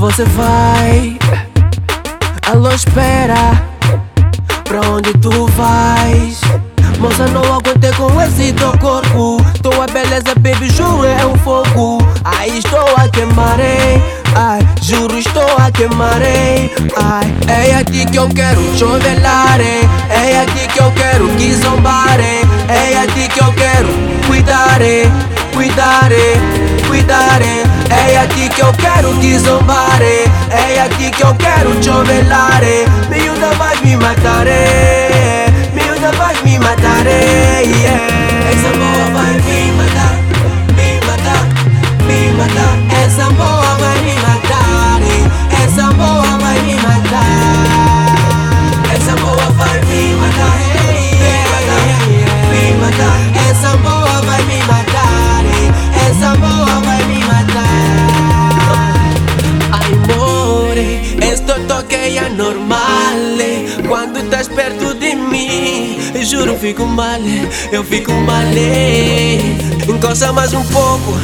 você vai? Alô, espera. Pra onde tu vais? Moça, não aguentei com esse teu corpo. Tua beleza, baby, juro, é um fogo. Ai, estou a queimar? Ai, juro, estou a queimar? Ai, é aqui que eu quero chovelar? É aqui que eu quero que eu quero que zombar, hein? É aqui que eu quero chovelar, hein? Esto toque é normal Quando estás perto de mim Juro, fico mal, eu fico mal Encosta mais um pouco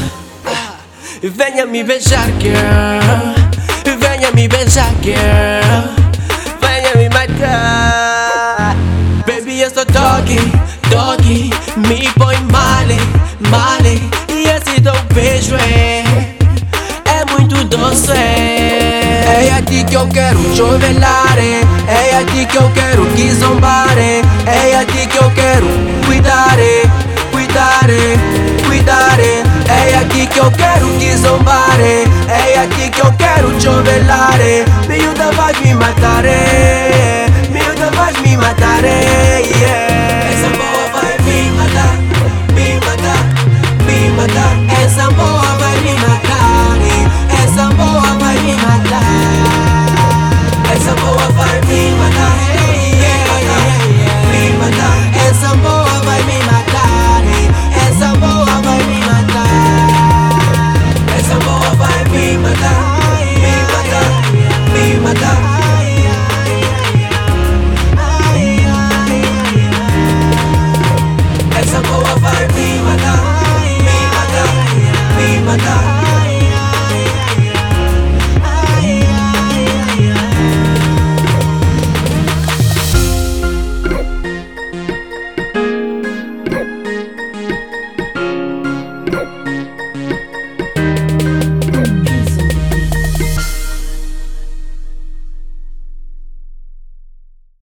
Venha me beijar, girl. Venha me beijar, girl. Venha me matar Baby, eu toque, toque Me põe male, male. E esse teu beijo é É muito doce É aqui que eu quero chovelar É aqui que eu quero que zombar É aqui que eu quero cuidar Cuidar, cuidar É aqui que eu quero que zombar É aqui que eu quero chovelar Miúda vai me matar